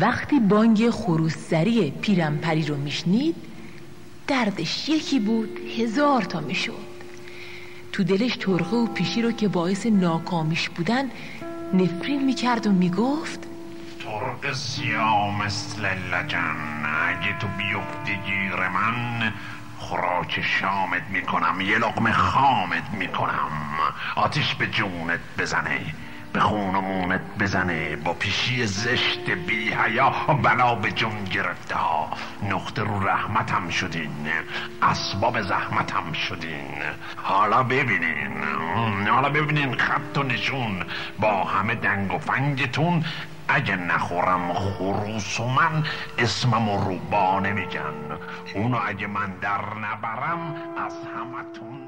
وقتی بانگ خروسری پیرمپری رو میشنید دردش یکی بود هزار تا می‌شد. تو دلش ترقه و پیشی رو که باعث ناکامیش بودن نفرین می‌کرد و می‌گفت ترق سیاه مثل لجن اگه تو بیفتی گیر من خوراک شامت می‌کنم یه لقمه خامت می‌کنم. آتیش به جونت بزنه. به خونمونت بزنه. با پیشی زشت بی حیا بلا به جون گرفته ها. نقطه رو رحمتم شدین. اسباب زحمتم شدین. حالا ببینین. حالا ببینین خط و نشون. با همه دنگ و فنگتون اگه نخورم خروس و من اسمم و روبا نمیگن. اونو اگه من در نبرم از همتون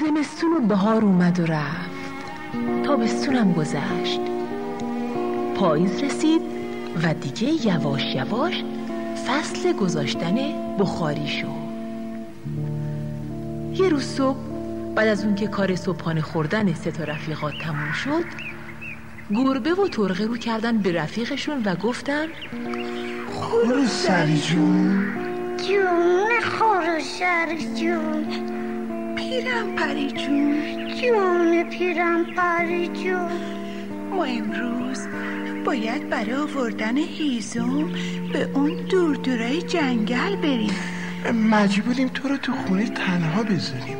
زمستون و بهار اومد و رفت. تابستونم گذشت. پاییز رسید و دیگه یواش یواش فصل گذاشتن بخاری شد. یه روز صبح بعد از اون که کار صبحانه خوردن سه تا رفیقات تموم شد گربه و ترقه رو کردن به رفیقشون و گفتن خروسری جون. جون خروسری جون. پیرم پری جون. جون پیرم پری جون. ما امروز باید برای آوردن هیزم به اون دور دورای جنگل بریم. مجبوریم تو رو تو خونه تنها بذاریم.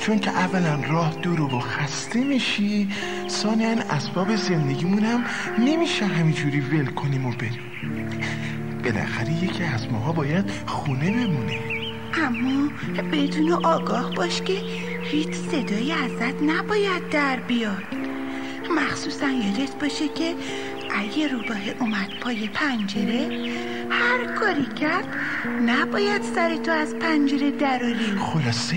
چون که اولا راه دور و خسته میشی ثانیا اسباب زندگیمون هم نمیشه همینجوری ول کنیم و بریم. بالاخره یکی از ماها باید خونه بمونه اما بدون آگاه باش که هیچ صدایی ازت نباید در بیاد. مخصوصا یادت باشه که اگه روباه اومد پای پنجره هر کاری کرد نباید سر تو از پنجره دراری خلاصه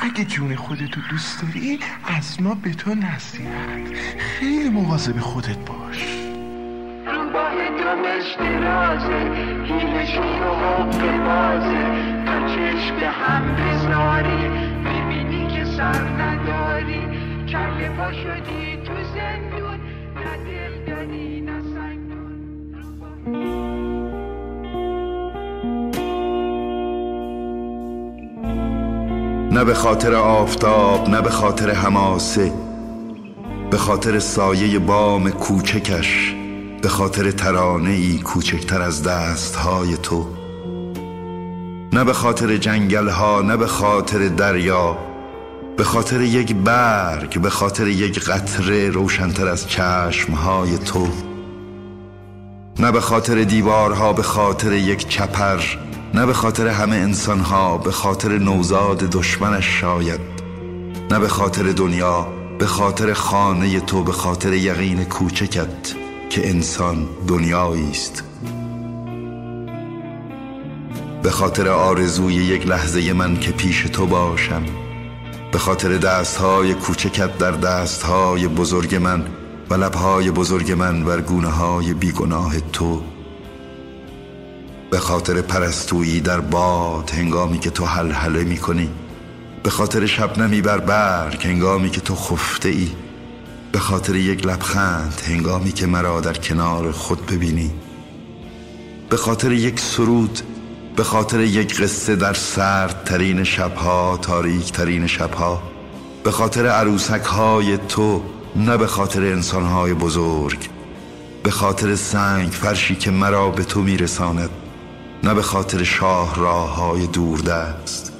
اگه جون خودتو دوست داری از ما به تو نصیحت. خیلی مواظب خودت باش. روباه دمش درازه هیلشون رو حق بازه. چشم به هم بذاری می‌بینی که سر نداری. کله پا شدی تو زندون. نه دل داری نه سنگون. نه به خاطر آفتاب نه به خاطر هماسه به خاطر سایه بام کوچکش. به خاطر ترانه ای کوچکتر از دست های تو. نه به خاطر جنگل ها نه به خاطر دریا به خاطر یک برگ به خاطر یک قطره روشنتر از چشم های تو نه به خاطر دیوارها به خاطر یک چپر نه به خاطر همه انسانها به خاطر نوزاد دشمنش شاید نه به خاطر دنیا به خاطر خانه تو به خاطر یقین کوچکت که انسان دنیایی است خاطر آرزوی یک لحظه من که پیش تو باشم. به خاطر دستهای کوچکت در دستهای بزرگ من و لبهای بزرگ من بر گونه های بیگناه تو. به خاطر پرستویی در باد هنگامی که تو حلحله می کنی به خاطر شبنمی بر برگ هنگامی که تو خفته ای به خاطر یک لبخند هنگامی که مرا در کنار خود ببینی. به خاطر یک سرود به خاطر یک قصه در سرد ترین شبها تاریک ترین شبها. به خاطر عروسک های تو نه به خاطر انسان های بزرگ. به خاطر سنگ فرشی که مرا به تو میرساند نه به خاطر شاه راه های دوردست.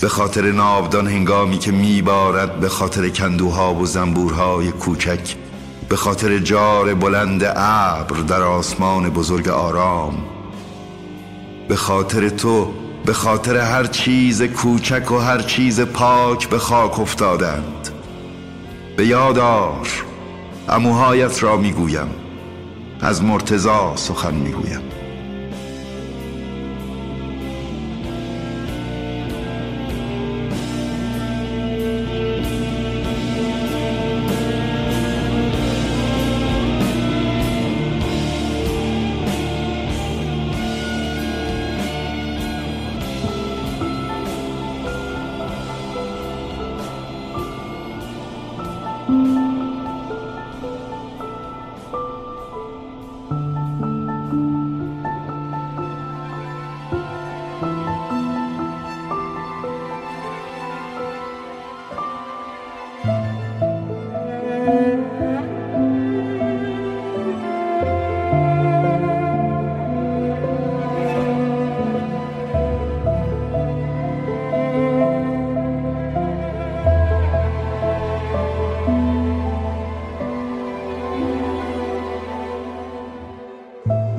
به خاطر ناودان هنگامی که میبارد به خاطر کندوها و زنبورهای کوچک. به خاطر جار بلند ابر در آسمان بزرگ آرام. به خاطر تو به خاطر هر چیز کوچک و هر چیز پاک به خاک افتادند. به یادار اموهایت را می‌گویم. از مرتزا سخن می‌گویم.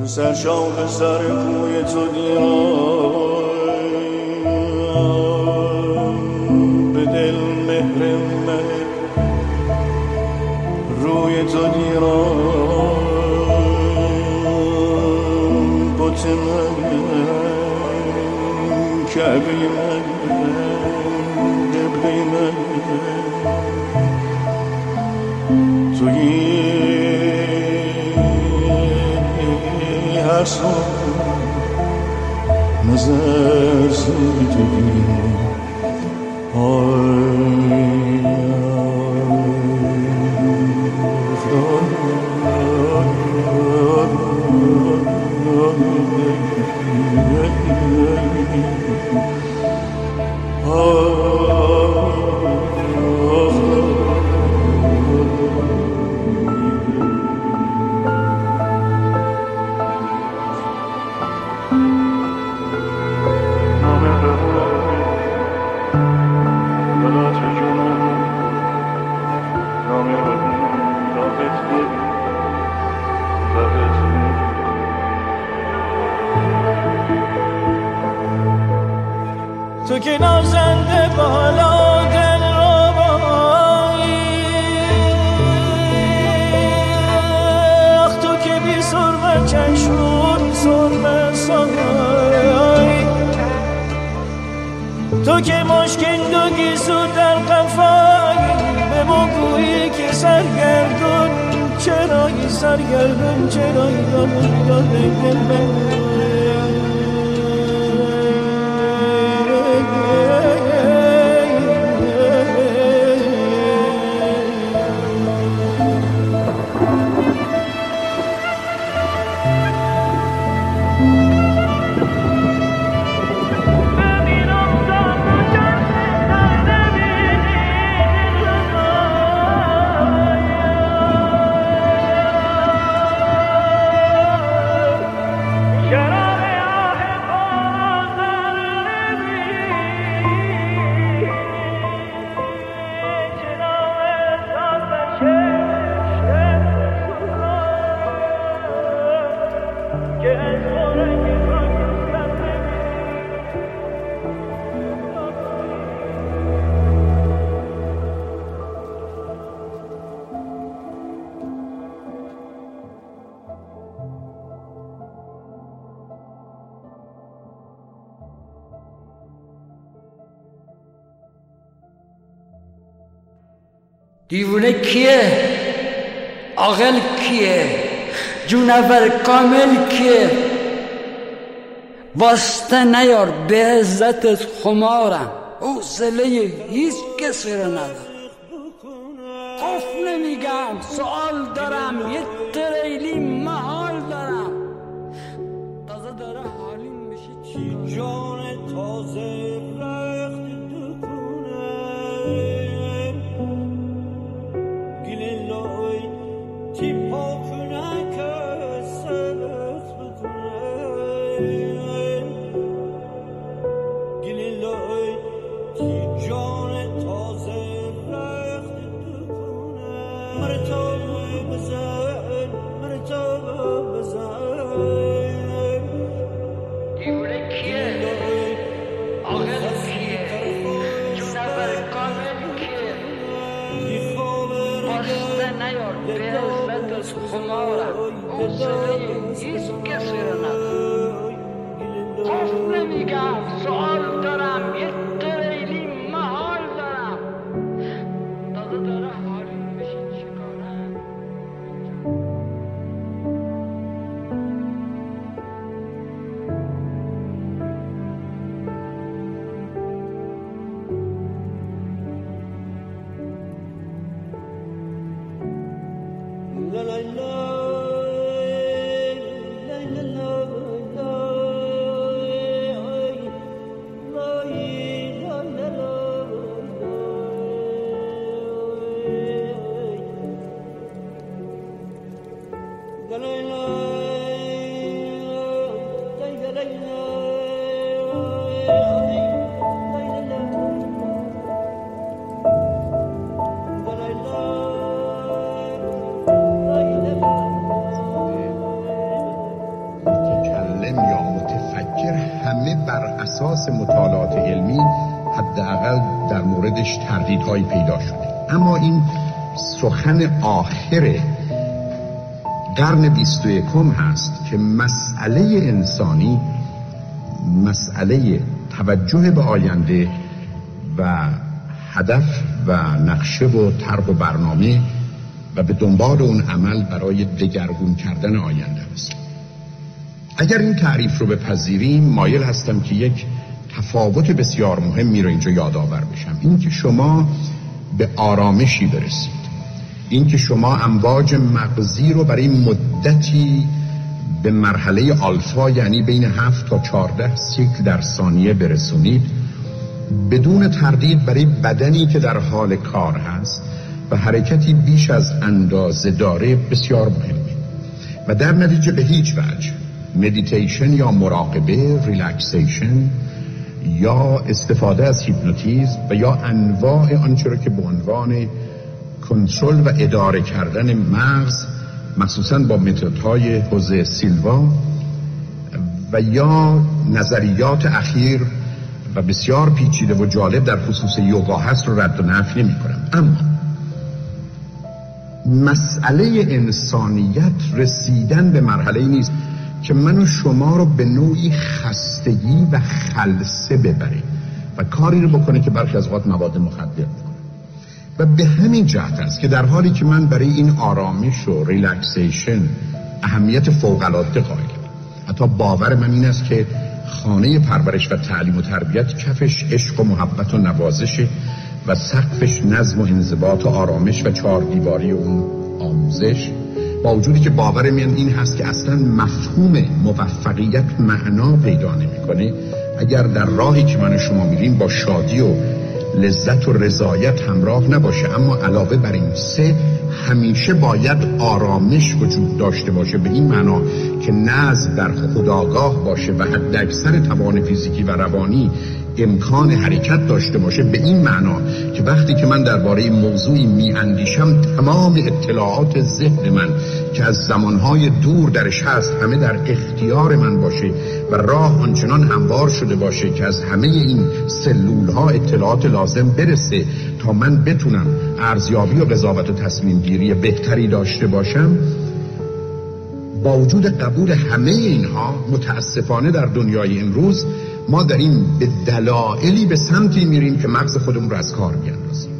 سرشاق سر کوی تو به چرایی سرگردون چرایی دادن دادن دل دیوونه کیه؟ عاقل کیه؟ جونور کامل کیه؟ واسطه نیار به عزتت خمارم. حوصله هیچ کسی رو ندارم خوف نمیگم سوال دارم یه تریلی محال دارم. تازه داره حالیم میشه چی؟ جان تازه major Beatriz xumora u sameeyey iska sirna qofna migaa socod اما این سخن آخر قرن بیست و یکم هست که مسئله انسانی مسئله توجه به آینده و هدف و نقشه و طرح و برنامه و به دنبال اون عمل برای دگرگون کردن آینده است. اگر این تعریف رو بپذیریم مایل هستم که یک تفاوت بسیار مهمی رو اینجا یادآور بشم. این که شما به آرامشی برسید. این که شما امواج مغزی رو برای مدتی به مرحله آلفا یعنی بین 7 تا 14 سیکل در ثانیه برسونید بدون تردید برای بدنی که در حال کار هست و حرکتی بیش از اندازه داره بسیار مهمه. و در نتیجه به هیچ وجه مدیتیشن یا مراقبه ریلکسیشن یا استفاده از هیپنوتیزم و یا انواع آنچه را که به عنوان کنترل و اداره کردن مغز مخصوصا با متدهای حوزه سیلوا و یا نظریات اخیر و بسیار پیچیده و جالب در خصوص یوگا هست رو رد و نفی نمی کنم. اما مسئله انسانیت رسیدن به مرحله نیست. که من و شما رو به نوعی خستگی و خلصه ببره و کاری رو بکنه که برخی از اوقات مواد مخدر بکنه. و به همین جهت است که در حالی که من برای این آرامش و ریلکسیشن اهمیت فوق العاده قائلم حتی باور من این است که خانه پرورش و تعلیم و تربیت کفش عشق و محبت و نوازشه و سقفش نظم و انضباط و آرامش و چهار دیواری اون آموزش با وجودی که باور من این هست که اصلا مفهوم موفقیت معنا پیدا نمی‌کنه اگر در راهی که من شما میریم با شادی و لذت و رضایت همراه نباشه. اما علاوه بر این سه همیشه باید آرامش وجود داشته باشه به این معنا که نظم در خداگاه باشه و حد اکثر توان فیزیکی و روانی امکان حرکت داشته باشه به این معنا که وقتی که من درباره موضوعی می اندیشم تمام اطلاعات ذهن من که از زمانهای دور درش هست همه در اختیار من باشه و راه آنچنان هموار شده باشه که از همه این سلول ها اطلاعات لازم برسه تا من بتونم ارزیابی و قضاوت و تصمیم گیری بهتری داشته باشم با وجود قبول همه اینها متاسفانه در دنیای امروز ما داریم به دلایلی به سمتی میریم که مغز خودمون رو از کار بیاندازیم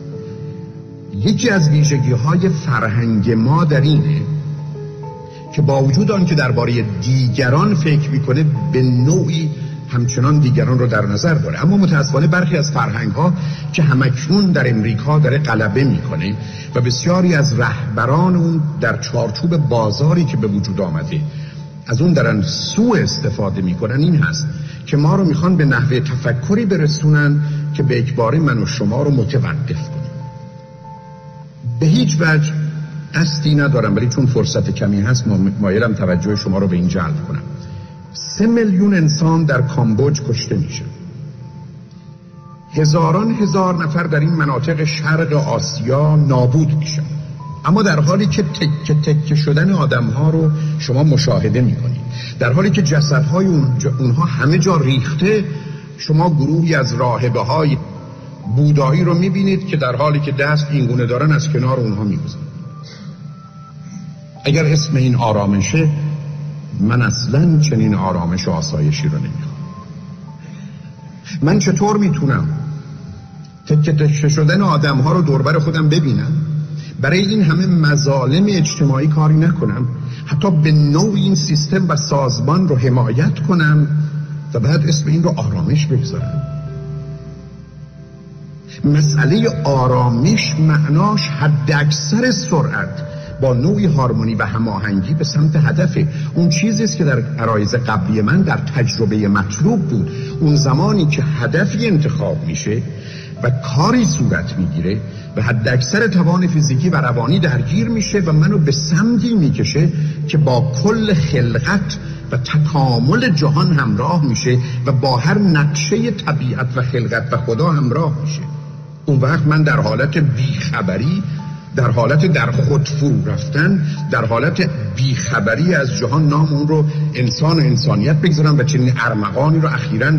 یکی از ویژگی های فرهنگ ما در اینه که با وجود آن که درباره دیگران فکر می‌کنه به نوعی همچنان دیگران رو در نظر داره. اما متاسفانه برخی از فرهنگ ها که همکنون در امریکا داره غلبه می‌کنه و بسیاری از رهبران اون در چارچوب بازاری که به وجود آمده از اون دارن سوء استفاده می‌کنن این هست. که ما رو می‌خوان به نحوه تفکری برسونن که به اجبار من و شما رو متوقف کنیم. به هیچ وجه قصدی ندارم ولی چون فرصت کمی هست مایلم توجه شما رو به این جلب کنم. سه میلیون انسان در کامبوج کشته میشن هزاران هزار نفر در این مناطق شرق آسیا نابود میشن. اما در حالی که تکه تکه شدن آدم ها رو شما مشاهده می‌کنید. در حالی که جسدهای اونها همه جا ریخته شما گروهی از راهبه های بودایی رو می‌بینید که در حالی که دست اینگونه دارن از کنار اونها می‌گذارن. اگر اسم این آرامشه من اصلا چنین آرامش و آسایشی رو نمی‌خوام. من چطور می‌تونم تکه تکه شدن آدم ها رو دوربر خودم ببینم؟ برای این همه مظالم اجتماعی کاری نکنم. حتی به نوع این سیستم و سازمان رو حمایت کنم و بعد اسم این رو آرامش بگذارم. مسئله آرامش معناش حد اکثر سرعت با نوعی هارمونی و هماهنگی به سمت هدفه. اون چیزی است که در عرایز قبلی من در تجربه مطلوب بود. اون زمانی که هدفی انتخاب میشه و کاری صورت می‌گیره و حد اکثر توان فیزیکی و روانی درگیر میشه و منو به سمتی می‌کشه که با کل خلقت و تکامل جهان همراه میشه و با هر نقشه طبیعت و خلقت و خدا همراه میشه. اون وقت من در حالت بیخبری در حالت در خود فرو رفتن در حالت بیخبری از جهان نام اون رو انسان و انسانیت بگذارم و چنین ارمغانی رو اخیرا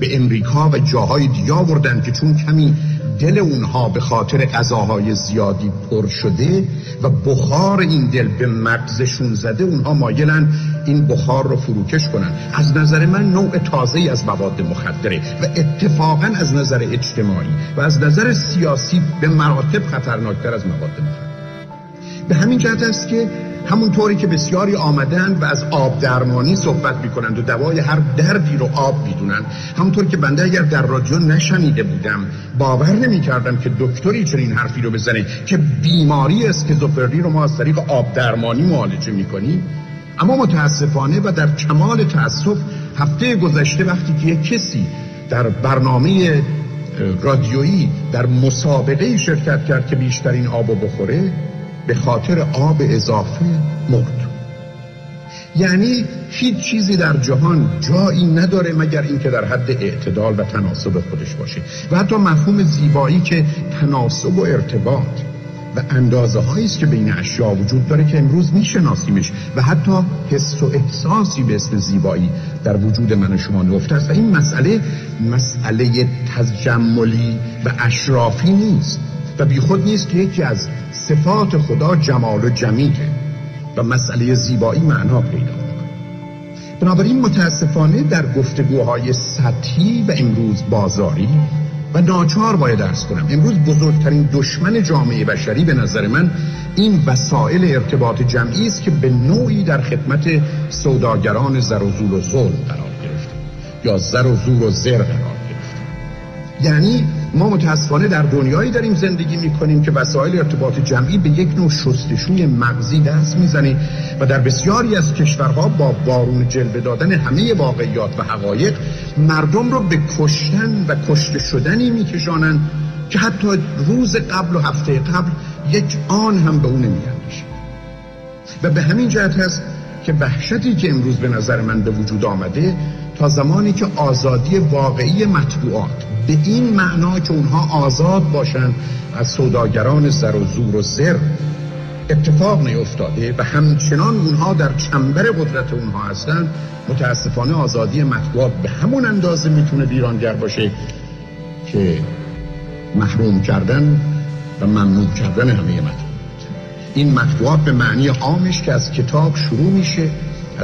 به امریکا و جاهای دیگه آوردن که چون کمی دل اونها به خاطر غذاهای زیادی پر شده و بخار این دل به مغزشون زده اونها مایلن این بخار رو فروکش کنن. از نظر من نوع تازه از مواد مخدره و اتفاقا از نظر اجتماعی و از نظر سیاسی به مراتب خطرناکتر از مواد مخدر به همین جهت است که همونطوری که بسیاری آمدن و از آب درمانی صحبت می‌کنند و دوای هر دردی رو آب می‌دونن. همونطور که بنده اگر در رادیو نشنیده بودم باور نمی‌کردم که دکتری چنین حرفی رو بزنه که بیماری اسکیزوفرنی رو ما از طریق آب درمانی معالجه می‌کنیم. اما متاسفانه و در کمال تاسف هفته گذشته وقتی که یک کسی در برنامه رادیویی در مسابقه شرکت کرد که بیشترین آب بخوره به خاطر آب اضافه مرد. یعنی هیچ چیزی در جهان جایی نداره مگر اینکه در حد اعتدال و تناسب خودش باشه. و حتی مفهوم زیبایی که تناسب و ارتباط و اندازه است که بین اشیا وجود داره که امروز میشناسیمش. و حتی حس و احساسی به اسم زیبایی در وجود من و شما نفته است. و این مسئله مسئله تجملی و اشرافی نیست. و بیخود نیست که یکی از صفات خدا جمال و جمیله و مسئله زیبایی معنا پیدا بنابراین متاسفانه در گفتگوهای سطحی و امروز بازاری و ناچار باید درس کنم امروز بزرگترین دشمن جامعه بشری به نظر من این وسایل ارتباط جمعی است که به نوعی در خدمت سوداگران زر و زور و ظلم قرار گرفته یا زر و زور و زر قرار گرفته. یعنی ما متاسفانه در دنیایی داریم زندگی می‌کنیم که وسایل ارتباط جمعی به یک نوع شستشوی مغزی دست می‌زنه و در بسیاری از کشورها با بارون جلوه دادن همه واقعیات و حقایق مردم رو به کشتن و کشته شدنی میکشانند که حتی روز قبل و هفته قبل یک آن هم به اون نمیاندیشه و به همین جهت هست که وحشتی که امروز به نظر من به وجود آمده تا زمانی که آزادی واقعی مطبوعات به این معنا که اونها آزاد باشن از سوداگران زر و زور و زر اتفاق نیفتاده و همچنان اونها در چنبر قدرت اونها هستن متاسفانه آزادی مطبوعات به همون اندازه می‌تونه ویرانگر باشه که محروم کردن و ممنوع کردن همه مطبوعات. این مطبوعات به معنی عامش که از کتاب شروع میشه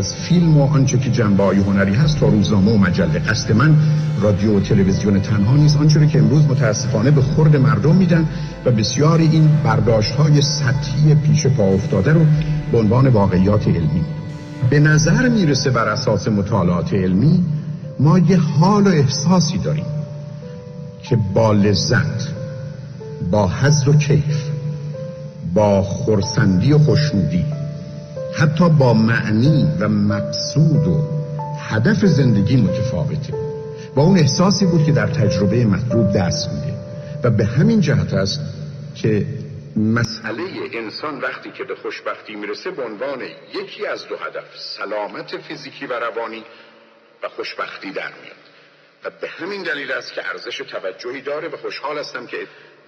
از فیلم و آنچه که جنبه های هنری هست تا روزنامه و مجله. قصد من رادیو و تلویزیون تنها نیست. آنچه که امروز متاسفانه به خورد مردم میدن و بسیاری این برداشت های سطحی پیش پا افتاده رو به عنوان واقعیات علمی. به نظر می‌رسه بر اساس مطالعات علمی ما یه حال و احساسی داریم که با لذت با حضر و کیف با خورسندی و خوشنودی حتی با معنی و مقصود و هدف زندگی متفاوته. با اون احساسی بود که در تجربه مطلوب دست میده و به همین جهت است که مسئله انسان وقتی که به خوشبختی می‌رسه به عنوان یکی از دو هدف سلامت فیزیکی و روانی و خوشبختی در میاد. و به همین دلیل است که ارزش توجهی داره و خوشحال هستم که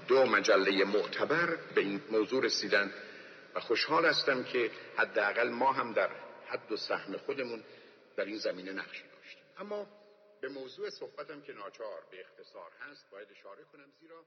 دو مجله معتبر به این موضوع رسیدن و خوشحال هستم که حداقل ما هم در حد و سهم خودمون در این زمینه نقشی داشتیم. اما به موضوع صحبتم که ناچار به اختصار هست باید اشاره کنم زیرا